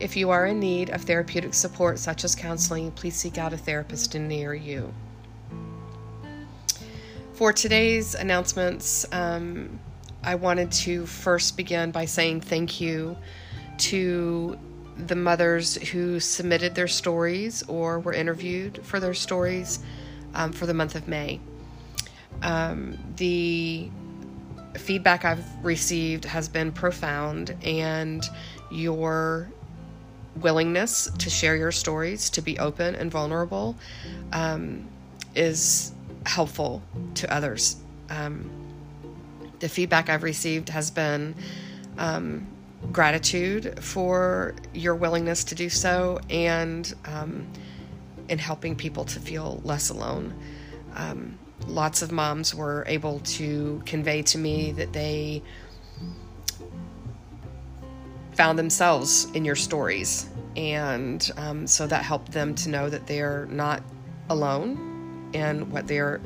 If you are in need of therapeutic support, such as counseling, please seek out a therapist near you. For today's announcements, um, I wanted to first begin by saying thank you to the mothers who submitted their stories or were interviewed for their stories um, for the month of May. Um, the feedback I've received has been profound, and your willingness to share your stories, to be open and vulnerable, um, is helpful to others. Um, the feedback I've received has been um, gratitude for your willingness to do so and um, in helping people to feel less alone. Um, lots of moms were able to convey to me that they found themselves in your stories. And um, so that helped them to know that they're not alone in what they're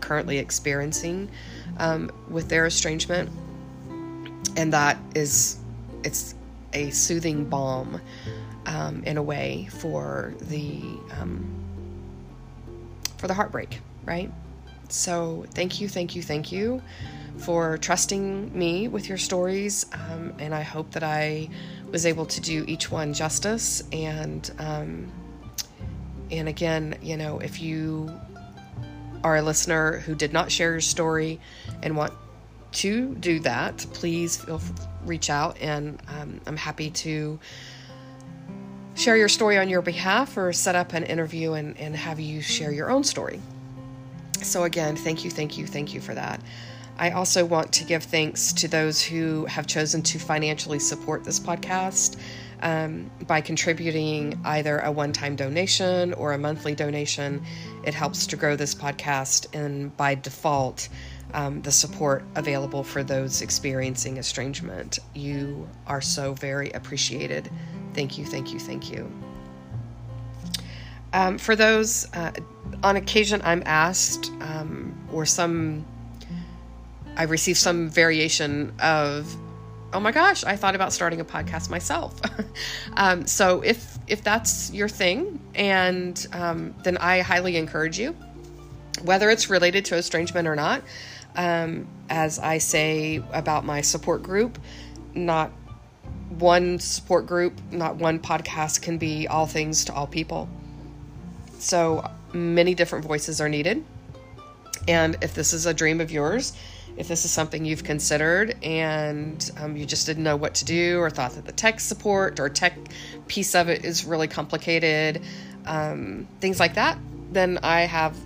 currently experiencing um, with their estrangement. And that is, it's a soothing balm um, in a way for the um, for the heartbreak, right? So thank you, thank you, thank you for trusting me with your stories. Um, and I hope that I was able to do each one justice. And, um, and again, you know, if you are a listener who did not share your story and want to do that, please feel reach out, and um, I'm happy to share your story on your behalf or set up an interview and, and have you share your own story. So, again, thank you, thank you, thank you for that. I also want to give thanks to those who have chosen to financially support this podcast um, by contributing either a one time donation or a monthly donation. It helps to grow this podcast, and by default, um, the support available for those experiencing estrangement. You are so very appreciated. Thank you, thank you, thank you. Um, for those, uh, on occasion, I'm asked, um, or some I received some variation of, oh my gosh, I thought about starting a podcast myself. um, so if if that's your thing, and um, then I highly encourage you, whether it's related to estrangement or not. Um, as I say about my support group, not one support group, not one podcast can be all things to all people. So many different voices are needed. And if this is a dream of yours, if this is something you've considered and um, you just didn't know what to do or thought that the tech support or tech piece of it is really complicated, um, things like that, then I have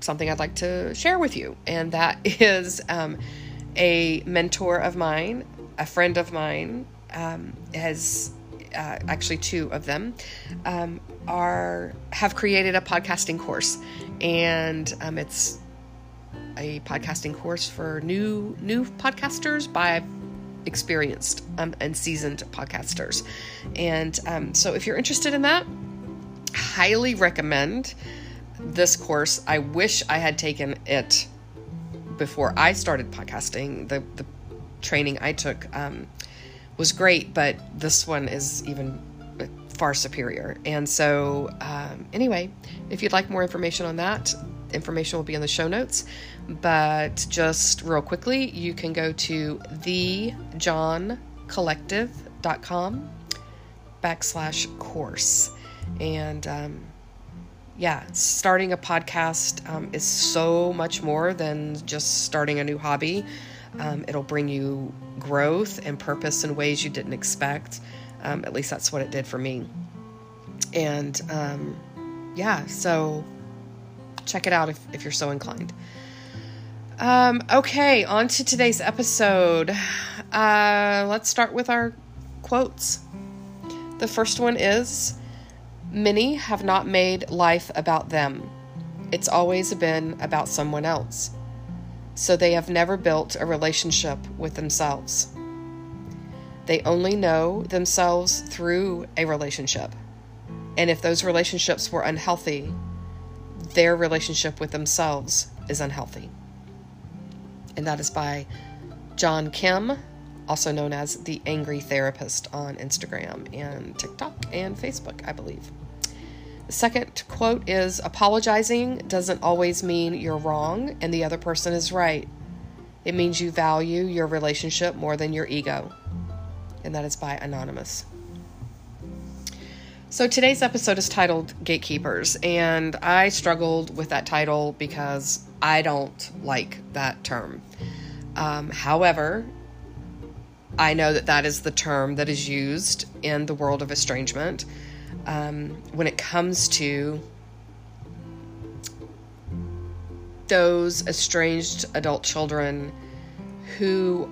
something I'd like to share with you. And that is um, a mentor of mine, a friend of mine, um, has uh, actually two of them um, are have created a podcasting course, and um, it's a podcasting course for new new podcasters by experienced um, and seasoned podcasters. And um, so, if you're interested in that, highly recommend this course. I wish I had taken it before I started podcasting. The the training I took um, was great, but this one is even far superior. And so, um, anyway, if you'd like more information on that, information will be in the show notes. But just real quickly, you can go to thejohncollective.com backslash course. And um, yeah, starting a podcast um, is so much more than just starting a new hobby. Um, it'll bring you growth and purpose in ways you didn't expect. Um, at least that's what it did for me. And um, yeah, so check it out if, if you're so inclined. Um, okay, on to today's episode. Uh, let's start with our quotes. The first one is Many have not made life about them, it's always been about someone else. So they have never built a relationship with themselves. They only know themselves through a relationship. And if those relationships were unhealthy, their relationship with themselves is unhealthy. And that is by John Kim, also known as the Angry Therapist on Instagram and TikTok and Facebook, I believe. The second quote is Apologizing doesn't always mean you're wrong and the other person is right. It means you value your relationship more than your ego and that is by Anonymous. So today's episode is titled Gatekeepers, and I struggled with that title because I don't like that term. Um, however, I know that that is the term that is used in the world of estrangement um, when it comes to those estranged adult children who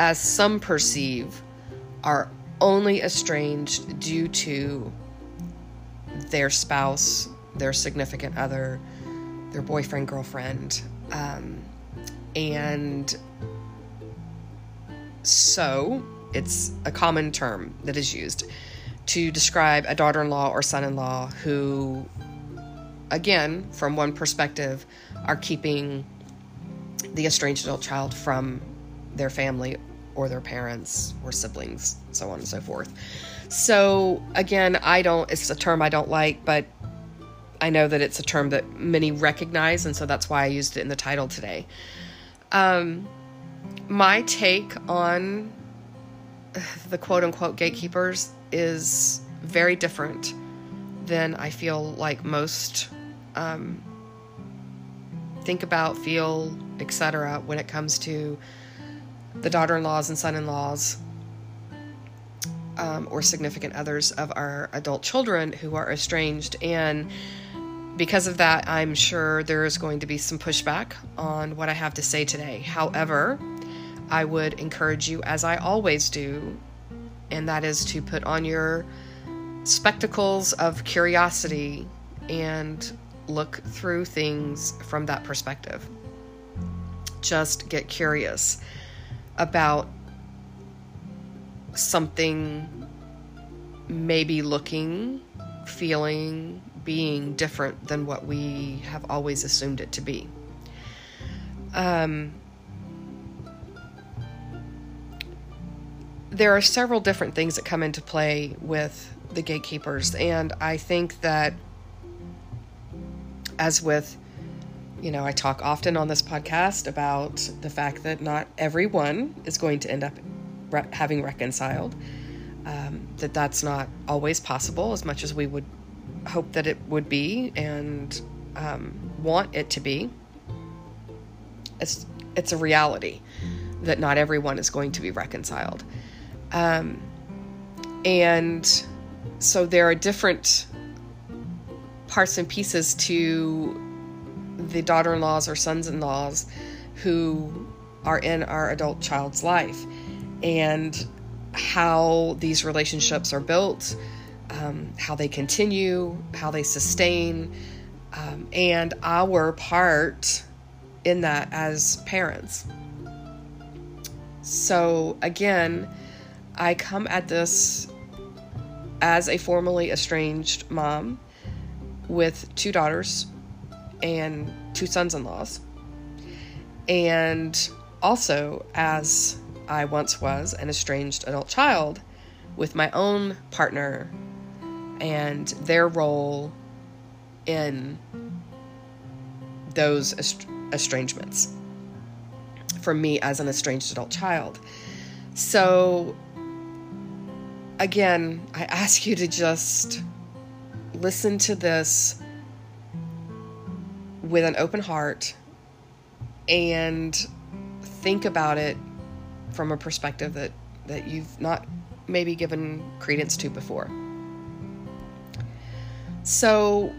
as some perceive, are only estranged due to their spouse, their significant other, their boyfriend, girlfriend. Um, and so it's a common term that is used to describe a daughter in law or son in law who, again, from one perspective, are keeping the estranged adult child from their family or their parents or siblings, so on and so forth. So, again, I don't, it's a term I don't like, but I know that it's a term that many recognize, and so that's why I used it in the title today. Um, my take on the quote unquote gatekeepers is very different than I feel like most um, think about, feel, etc. when it comes to the daughter in laws and son in laws um, or significant others of our adult children who are estranged. And because of that, I'm sure there is going to be some pushback on what I have to say today. However, I would encourage you, as I always do, and that is to put on your spectacles of curiosity and look through things from that perspective. Just get curious about something maybe looking, feeling, being different than what we have always assumed it to be. Um, there are several different things that come into play with the gatekeepers, and I think that, as with you know, I talk often on this podcast about the fact that not everyone is going to end up re- having reconciled. Um, that that's not always possible as much as we would hope that it would be and um, want it to be. It's it's a reality that not everyone is going to be reconciled, um, and so there are different parts and pieces to the daughter in laws or sons in laws who are in our adult child's life and how these relationships are built, um, how they continue, how they sustain, um, and our part in that as parents. So, again, I come at this as a formerly estranged mom with two daughters and two sons in laws. And also, as I once was an estranged adult child with my own partner and their role in those estrangements from me as an estranged adult child. So, again, I ask you to just listen to this with an open heart and think about it from a perspective that, that you've not maybe given credence to before. So,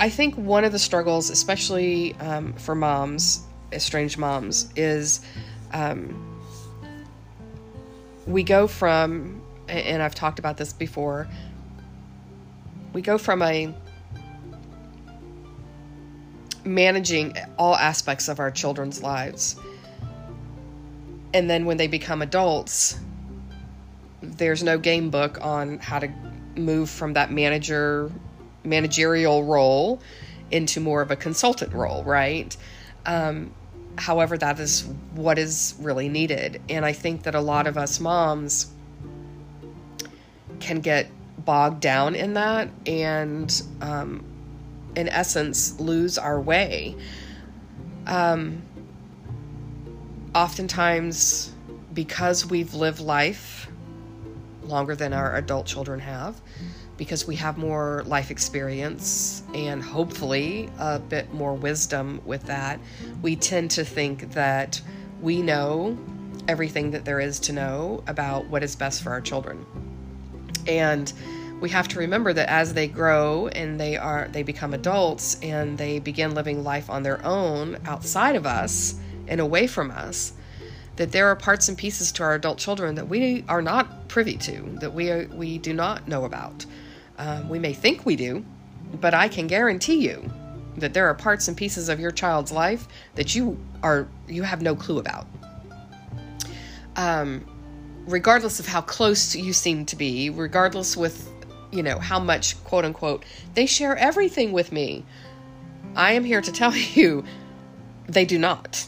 I think one of the struggles, especially um, for moms, estranged moms, is um, we go from and I've talked about this before, we go from a managing all aspects of our children's lives. And then when they become adults, there's no game book on how to move from that manager managerial role into more of a consultant role, right? Um, however, that is what is really needed. And I think that a lot of us moms can get bogged down in that and, um, in essence, lose our way. Um, oftentimes, because we've lived life longer than our adult children have, because we have more life experience and hopefully a bit more wisdom with that, we tend to think that we know everything that there is to know about what is best for our children. And we have to remember that as they grow and they are they become adults and they begin living life on their own outside of us and away from us, that there are parts and pieces to our adult children that we are not privy to, that we are, we do not know about. Um, we may think we do, but I can guarantee you that there are parts and pieces of your child's life that you are you have no clue about. Um, regardless of how close you seem to be, regardless with you know how much quote unquote they share everything with me. I am here to tell you they do not.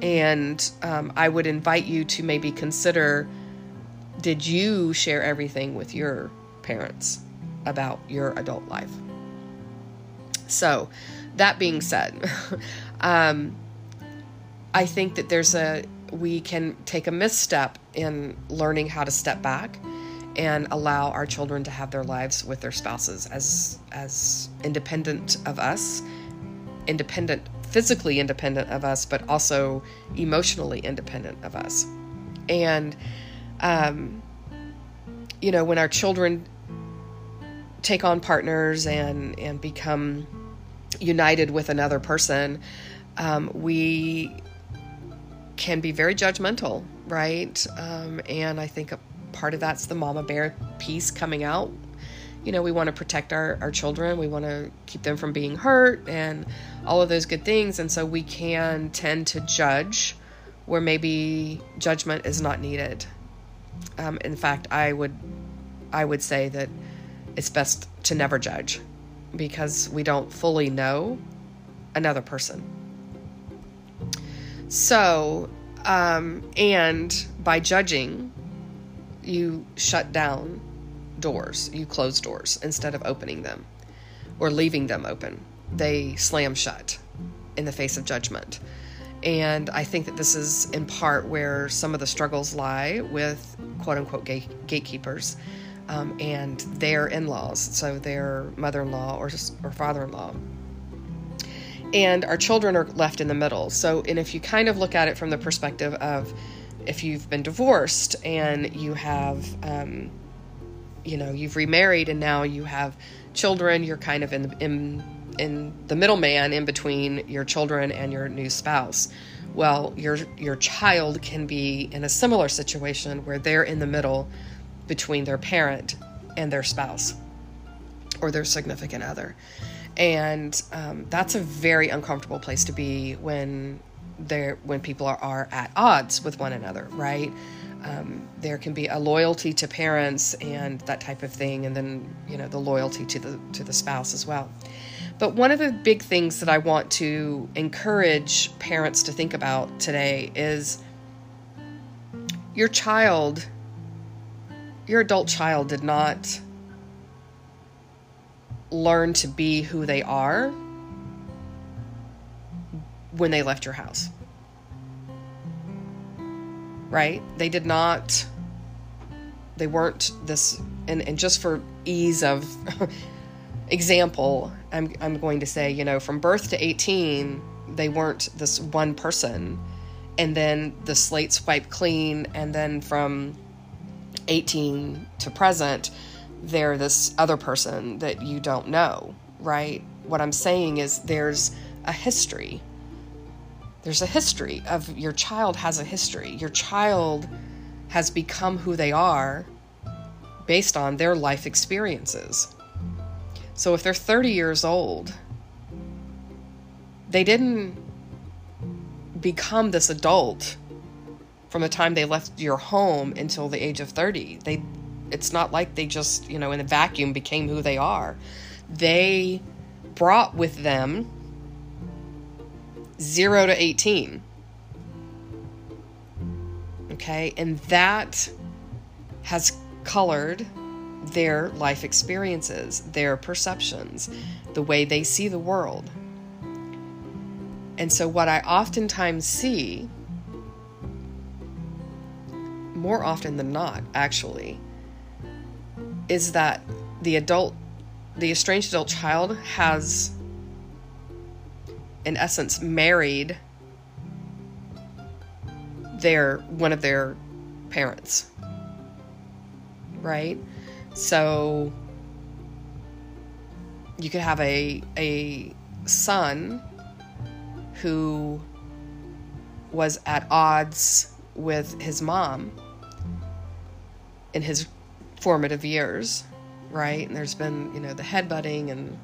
And um, I would invite you to maybe consider did you share everything with your parents about your adult life? So, that being said, um, I think that there's a we can take a misstep in learning how to step back and allow our children to have their lives with their spouses as as independent of us, independent physically independent of us, but also emotionally independent of us. And um, you know, when our children take on partners and and become united with another person, um, we can be very judgmental, right? Um, and I think part of that's the mama bear piece coming out. You know, we want to protect our, our children, we want to keep them from being hurt and all of those good things. And so we can tend to judge where maybe judgment is not needed. Um, in fact, I would I would say that it's best to never judge because we don't fully know another person. So, um, and by judging, you shut down doors, you close doors instead of opening them or leaving them open. They slam shut in the face of judgment. And I think that this is in part where some of the struggles lie with quote unquote gate- gatekeepers um, and their in laws, so their mother in law or, or father in law. And our children are left in the middle. So, and if you kind of look at it from the perspective of if you've been divorced and you have, um, you know, you've remarried and now you have children, you're kind of in, in, in the middleman in between your children and your new spouse. Well, your your child can be in a similar situation where they're in the middle between their parent and their spouse or their significant other. And um, that's a very uncomfortable place to be when they're when people are, are at odds with one another, right? Um, there can be a loyalty to parents and that type of thing, and then you know the loyalty to the to the spouse as well. But one of the big things that I want to encourage parents to think about today is your child your adult child did not learn to be who they are when they left your house. Right? They did not, they weren't this, and, and just for ease of example, I'm, I'm going to say, you know, from birth to 18, they weren't this one person. And then the slate swiped clean, and then from 18 to present, they're this other person that you don't know, right? What I'm saying is there's a history. There's a history of your child has a history. Your child has become who they are based on their life experiences. So if they're 30 years old, they didn't become this adult from the time they left your home until the age of 30. They it's not like they just, you know, in a vacuum became who they are. They brought with them 0 to 18. Okay? And that has colored their life experiences, their perceptions, the way they see the world. And so, what I oftentimes see, more often than not, actually, is that the adult, the estranged adult child has, in essence, married their one of their parents right so you could have a a son who was at odds with his mom in his formative years, right? And there's been, you know, the headbutting and,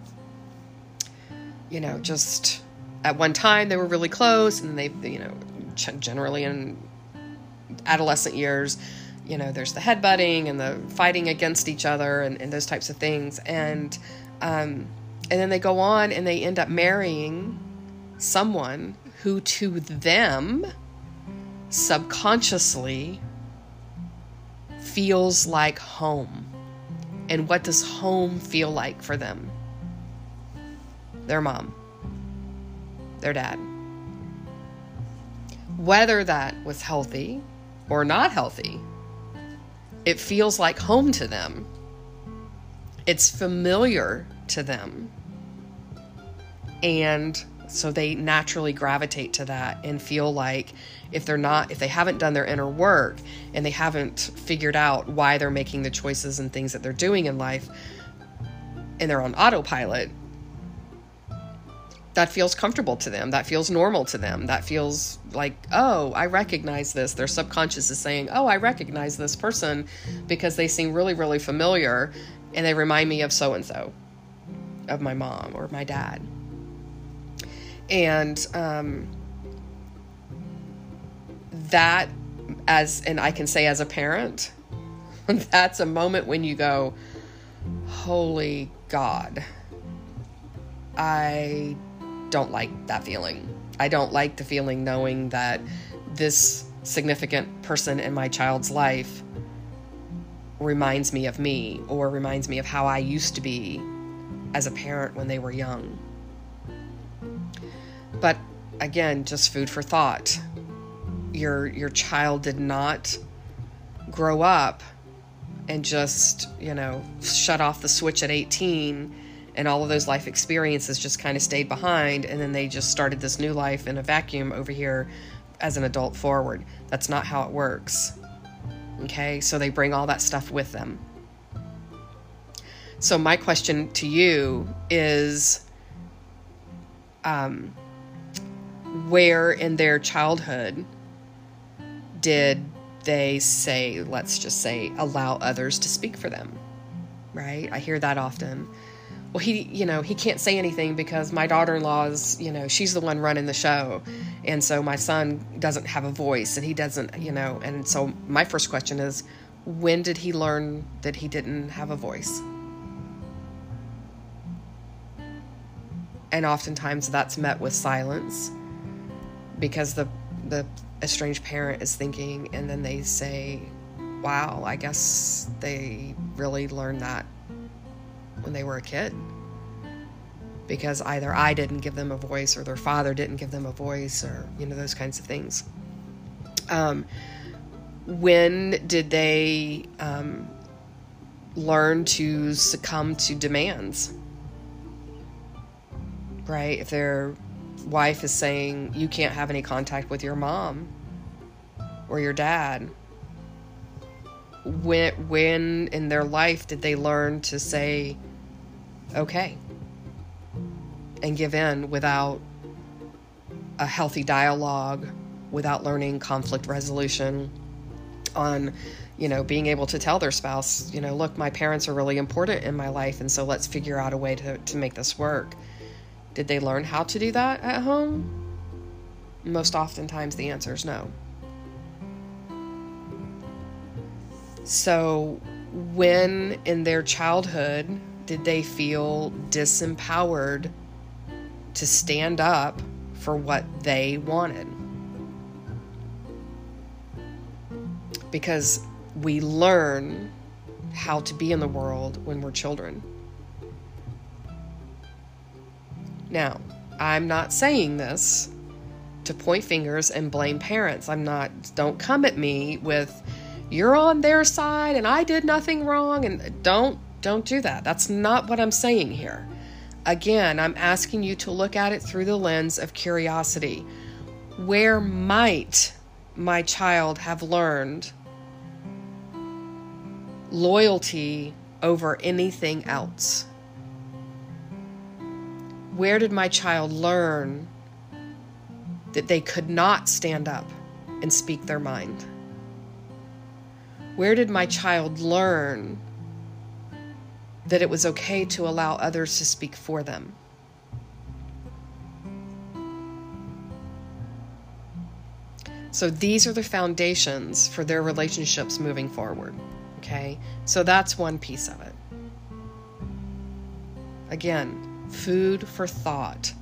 you know, just at one time they were really close and they, you know, generally in adolescent years, you know, there's the headbutting and the fighting against each other and, and those types of things. And, um, and then they go on and they end up marrying someone who to them subconsciously feels like home. And what does home feel like for them? Their mom, their dad. Whether that was healthy or not healthy, it feels like home to them. It's familiar to them. And so they naturally gravitate to that and feel like if they're not if they haven't done their inner work and they haven't figured out why they're making the choices and things that they're doing in life and they're on autopilot that feels comfortable to them that feels normal to them that feels like oh i recognize this. Their subconscious is saying oh i recognize this person because they seem really really familiar and they remind me of so and so of my mom or my dad. And um, that as and I can say as a parent, that's a moment when you go, "Holy God, I don't like that feeling. I don't like the feeling knowing that this significant person in my child's life reminds me of me or reminds me of how I used to be as a parent when they were young." But again, just food for thought your your child did not grow up and just, you know, shut off the switch at 18 and all of those life experiences just kind of stayed behind and then they just started this new life in a vacuum over here as an adult forward. That's not how it works. Okay? So they bring all that stuff with them. So my question to you is um where in their childhood did they say, let's just say, allow others to speak for them? Right? I hear that often. Well, he, you know, he can't say anything because my daughter in law is, you know, she's the one running the show. And so my son doesn't have a voice and he doesn't, you know, and so my first question is when did he learn that he didn't have a voice? And oftentimes that's met with silence because the the estranged parent is thinking, and then they say, wow, I guess they really learned that when they were a kid. Because either I didn't give them a voice or their father didn't give them a voice or, you know, those kinds of things. Um, when did they um, learn to succumb to demands? Right? If they're wife is saying you can't have any contact with your mom or your dad when when in their life did they learn to say okay and give in without a healthy dialogue without learning conflict resolution on you know, being able to tell their spouse, you know, look, my parents are really important in my life, and so let's figure out a way to, to make this work. Did they learn how to do that at home? Most oftentimes, the answer is no. So, when in their childhood did they feel disempowered to stand up for what they wanted? Because we learn how to be in the world when we're children. Now, I'm not saying this to point fingers and blame parents. I'm not, don't come at me with, you're on their side and I did nothing wrong and don't don't do that. That's not what I'm saying here. Again, I'm asking you to look at it through the lens of curiosity. Where might my child have learned loyalty over anything else? Where did my child learn that they could not stand up and speak their mind? Where did my child learn that it was okay to allow others to speak for them? So these are the foundations for their relationships moving forward. Okay? So that's one piece of it. Again, food for thought.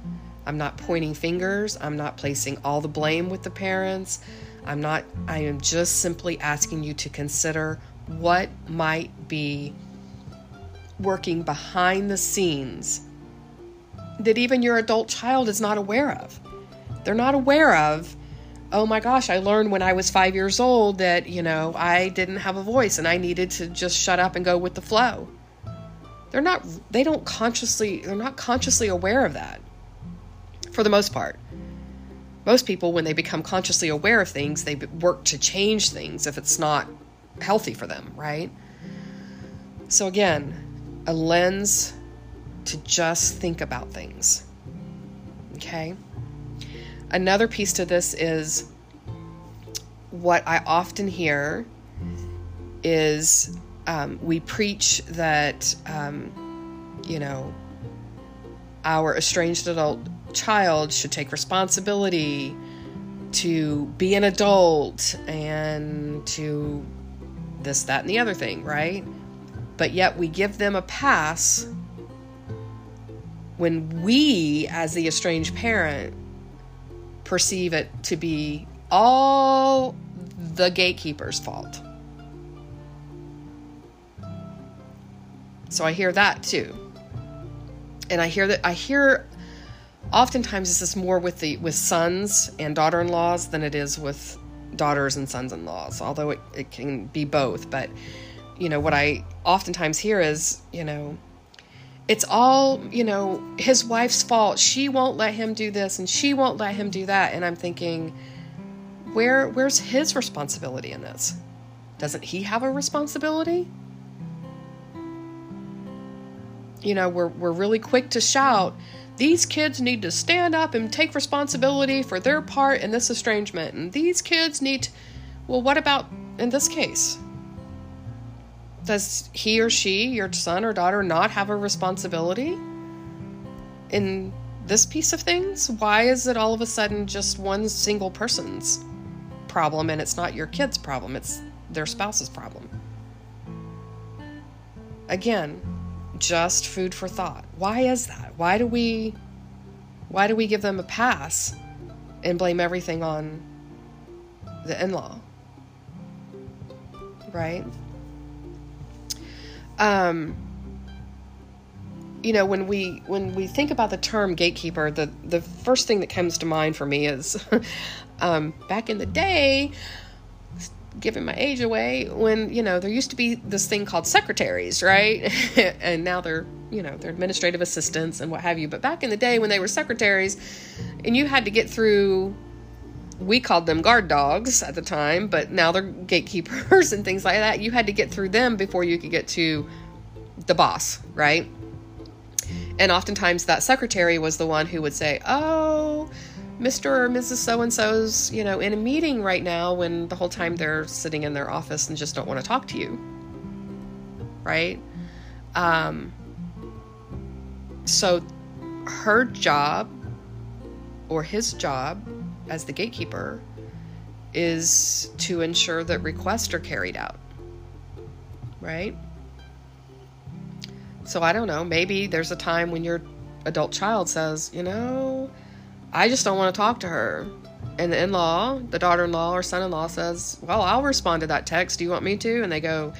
I'm not pointing fingers. I'm not placing all the blame with the parents. I'm not, I am just simply asking you to consider what might be working behind the scenes that even your adult child is not aware of. They're not aware of, oh my gosh, I learned when I was five years old that, you know, I didn't have a voice and I needed to just shut up and go with the flow. They're not they don't consciously they're not consciously aware of that for the most part. Most people when they become consciously aware of things they work to change things if it's not healthy for them right? So again a lens to just think about things okay another piece to this is what i often hear is um, we preach that, um, you know, our estranged adult child should take responsibility to be an adult and to this, that, and the other thing, right? But yet we give them a pass when we, as the estranged parent, perceive it to be all the gatekeeper's fault. So I hear that too. And I hear that I hear oftentimes this is more with the with sons and daughter-in-laws than it is with daughters and sons-in-laws, although it, it can be both. But you know, what I oftentimes hear is, you know, it's all, you know, his wife's fault. She won't let him do this and she won't let him do that. And I'm thinking, where where's his responsibility in this? Doesn't he have a responsibility? you know, we're, we're really quick to shout, these kids need to stand up and take responsibility for their part in this estrangement. And these kids need, to, well, what about in this case? Does he or she, your son or daughter, not have a responsibility in this piece of things? Why is it all of a sudden just one single person's problem and it's not your kid's problem? It's their spouse's problem. Again, just food for thought. Why is that? Why do we why do we give them a pass and blame everything on the in-law? Right? Um you know when we when we think about the term gatekeeper the the first thing that comes to mind for me is um, back in the day giving my age away when you know there used to be this thing called secretaries right? And now they're you know they're administrative assistants and what have you. But back in the day when they were secretaries and you had to get through we called them guard dogs at the time but now they're gatekeepers and things like that you had to get through them before you could get to the boss right and oftentimes that secretary was the one who would say oh Mr. or Mrs. So and so's, you know, in a meeting right now when the whole time they're sitting in their office and just don't want to talk to you. Right? Um, so her job or his job as the gatekeeper is to ensure that requests are carried out. Right? So I don't know, maybe there's a time when your adult child says, you know, I just don't want to talk to her. And the in law, the daughter in law or son in law says, Well, I'll respond to that text. Do you want me to? And they go,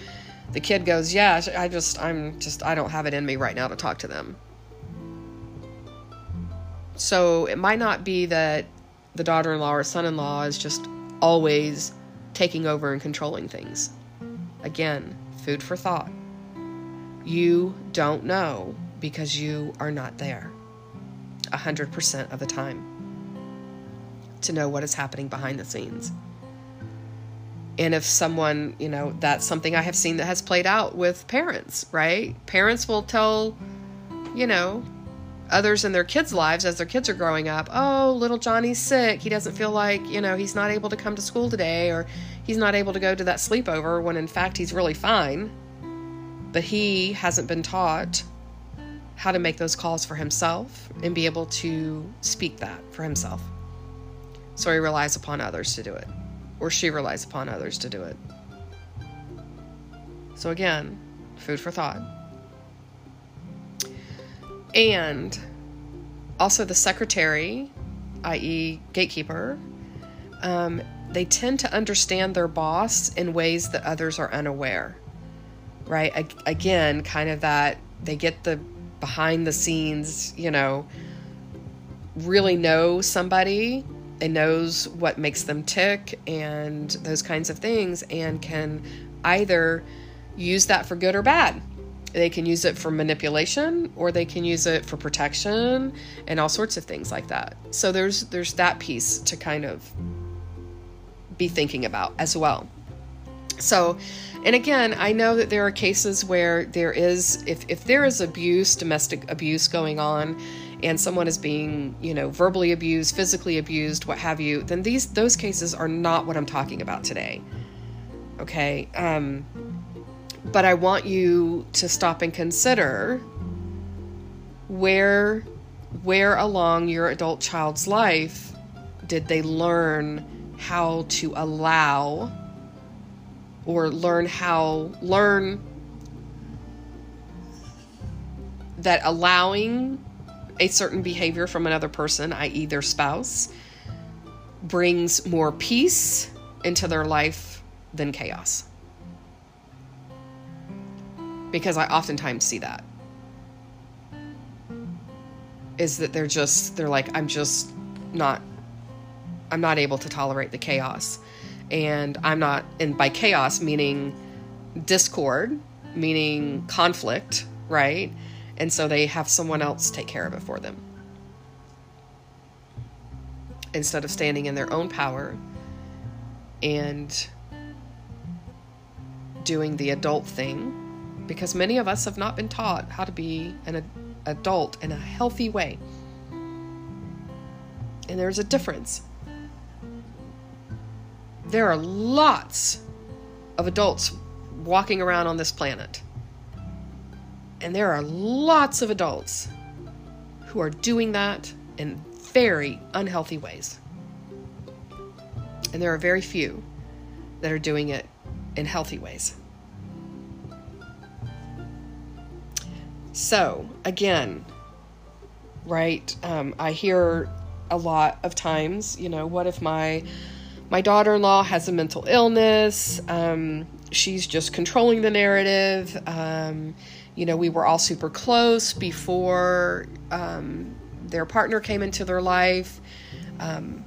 The kid goes, Yeah, I just, I'm just, I don't have it in me right now to talk to them. So it might not be that the daughter in law or son in law is just always taking over and controlling things. Again, food for thought. You don't know because you are not there 100% of the time to know what is happening behind the scenes. And if someone, you know, that's something I have seen that has played out with parents, right? Parents will tell, you know, others in their kids' lives as their kids are growing up, oh, little Johnny's sick. He doesn't feel like, you know, he's not able to come to school today or he's not able to go to that sleepover when in fact he's really fine. But he hasn't been taught how to make those calls for himself and be able to speak that for himself. So he relies upon others to do it, or she relies upon others to do it. So again, food for thought. And also the secretary, i.e., gatekeeper, um, they tend to understand their boss in ways that others are unaware. Right? Again, kind of that they get the behind the scenes, you know, really know somebody and knows what makes them tick and those kinds of things and can either use that for good or bad. They can use it for manipulation or they can use it for protection and all sorts of things like that. So there's there's that piece to kind of be thinking about as well. So and again, I know that there are cases where there is, if, if there is abuse, domestic abuse going on, and someone is being, you know, verbally abused, physically abused, what have you, then these those cases are not what I'm talking about today. Okay? Um, but I want you to stop and consider where where along your adult child's life did they learn how to allow or learn how learn that allowing a certain behavior from another person, i.e., their spouse, brings more peace into their life than chaos. Because I oftentimes see that. Is that they're just, they're like, I'm just not, I'm not able to tolerate the chaos and I'm not, and by chaos, meaning discord, meaning conflict, right? And so they have someone else take care of it for them. Instead of standing in their own power and doing the adult thing, because many of us have not been taught how to be an adult in a healthy way. And there's a difference there are lots of adults walking around on this planet. And there are lots of adults who are doing that in very unhealthy ways. And there are very few that are doing it in healthy ways. So, again, right, um, I hear a lot of times, you know, what if my my daughter in law has a mental illness. Um, she's just controlling the narrative. Um, you know, we were all super close before um, their partner came into their life. Um,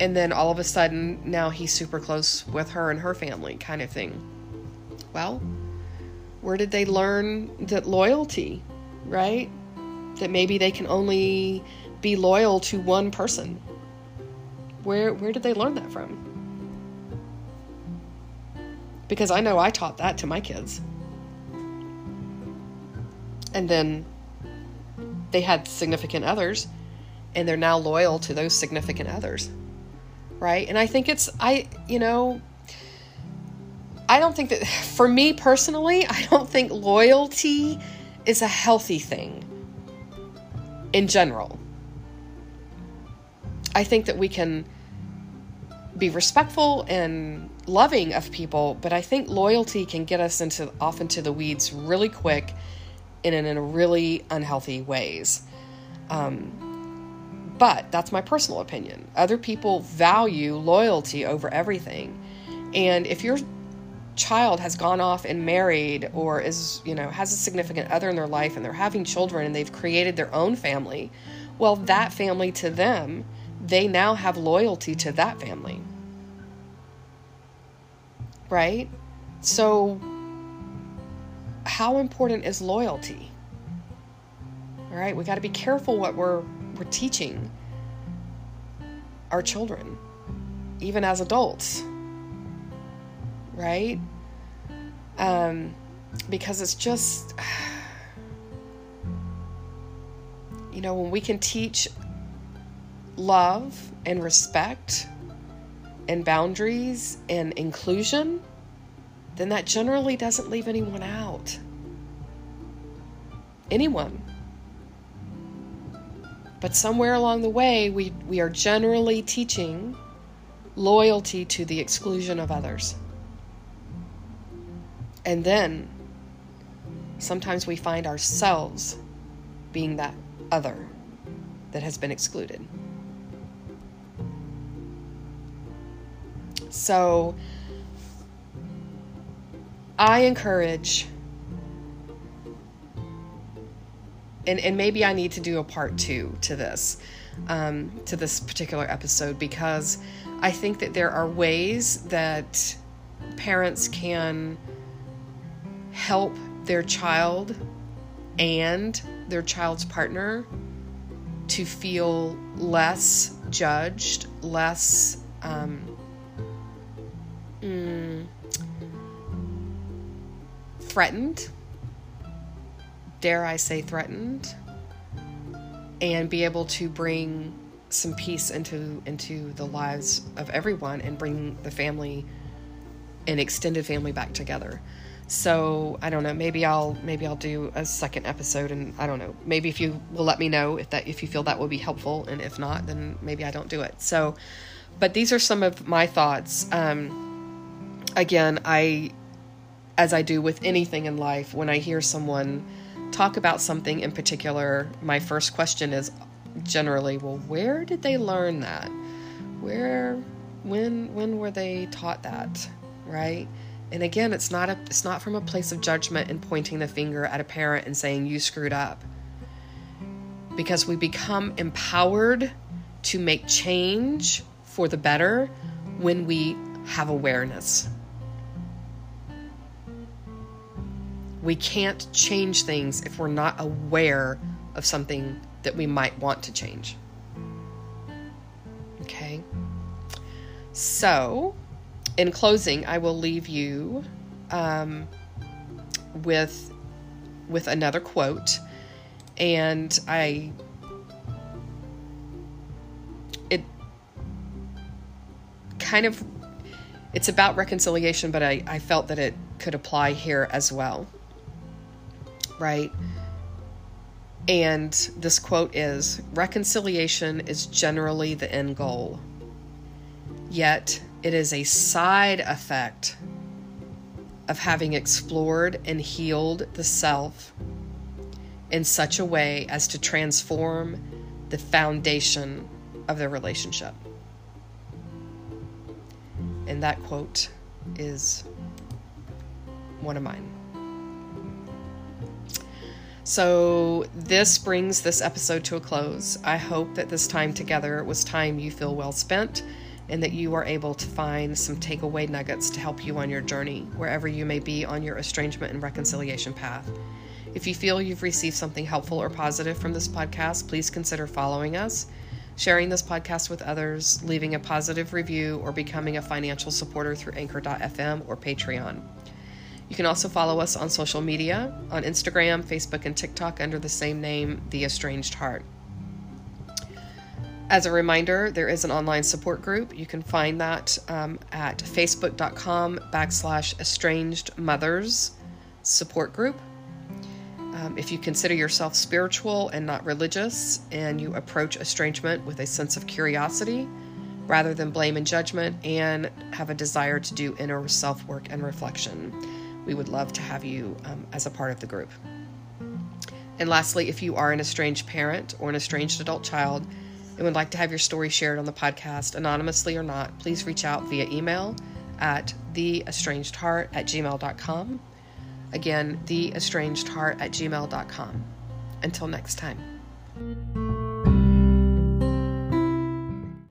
and then all of a sudden, now he's super close with her and her family, kind of thing. Well, where did they learn that loyalty, right? That maybe they can only be loyal to one person where where did they learn that from? Because I know I taught that to my kids. And then they had significant others and they're now loyal to those significant others. Right? And I think it's, I, you know, I don't think that, for me personally, I don't think loyalty is a healthy thing in general. I think that we can be respectful and loving of people, but I think loyalty can get us into off into the weeds really quick and in, in really unhealthy ways. Um, but that's my personal opinion. Other people value loyalty over everything. And if your child has gone off and married or is, you know, has a significant other in their life and they're having children and they've created their own family, well, that family to them, they now have loyalty to that family right? So, how important is loyalty? All right, we got to be careful what we're we're teaching our children, even as adults, right? Um, because it's just, you know, when we can teach love and respect and boundaries and inclusion, then that generally doesn't leave anyone out. Anyone. But somewhere along the way, we, we are generally teaching loyalty to the exclusion of others. And then sometimes we find ourselves being that other that has been excluded. So I encourage, and, and maybe I need to do a part two to this, um, to this particular episode, because I think that there are ways that parents can help their child and their child's partner to feel less judged, less um, mm, threatened, dare I say threatened, and be able to bring some peace into into the lives of everyone and bring the family and extended family back together. So I don't know. Maybe I'll maybe I'll do a second episode, and I don't know. Maybe if you will let me know if that if you feel that will be helpful, and if not, then maybe I don't do it. So, but these are some of my thoughts. Um, again, I, as I do with anything in life, when I hear someone talk about something in particular, my first question is generally, well, where did they learn that? Where, when, when were they taught that? Right? And again, it's not a, it's not from a place of judgment and pointing the finger at a parent and saying you screwed up. Because we become empowered to make change for the better when we have awareness. We can't change things if we're not aware of something that we might want to change. Okay? So, in closing, I will leave you um, with with another quote, and I it kind of it's about reconciliation, but I, I felt that it could apply here as well. Right? And this quote is Reconciliation is generally the end goal, yet it is a side effect of having explored and healed the self in such a way as to transform the foundation of the relationship. And that quote is one of mine. So, this brings this episode to a close. I hope that this time together was time you feel well spent and that you are able to find some takeaway nuggets to help you on your journey, wherever you may be on your estrangement and reconciliation path. If you feel you've received something helpful or positive from this podcast, please consider following us, sharing this podcast with others, leaving a positive review, or becoming a financial supporter through Anchor.fm or Patreon. You can also follow us on social media on Instagram, Facebook, and TikTok under the same name, The Estranged Heart. As a reminder, there is an online support group. You can find that um, at facebook.com backslash estranged mothers support group. Um, if you consider yourself spiritual and not religious, and you approach estrangement with a sense of curiosity rather than blame and judgment, and have a desire to do inner self work and reflection, we would love to have you um, as a part of the group. And lastly, if you are an estranged parent or an estranged adult child and would like to have your story shared on the podcast, anonymously or not, please reach out via email at theestrangedheart at gmail.com. Again, theestrangedheart at gmail.com. Until next time.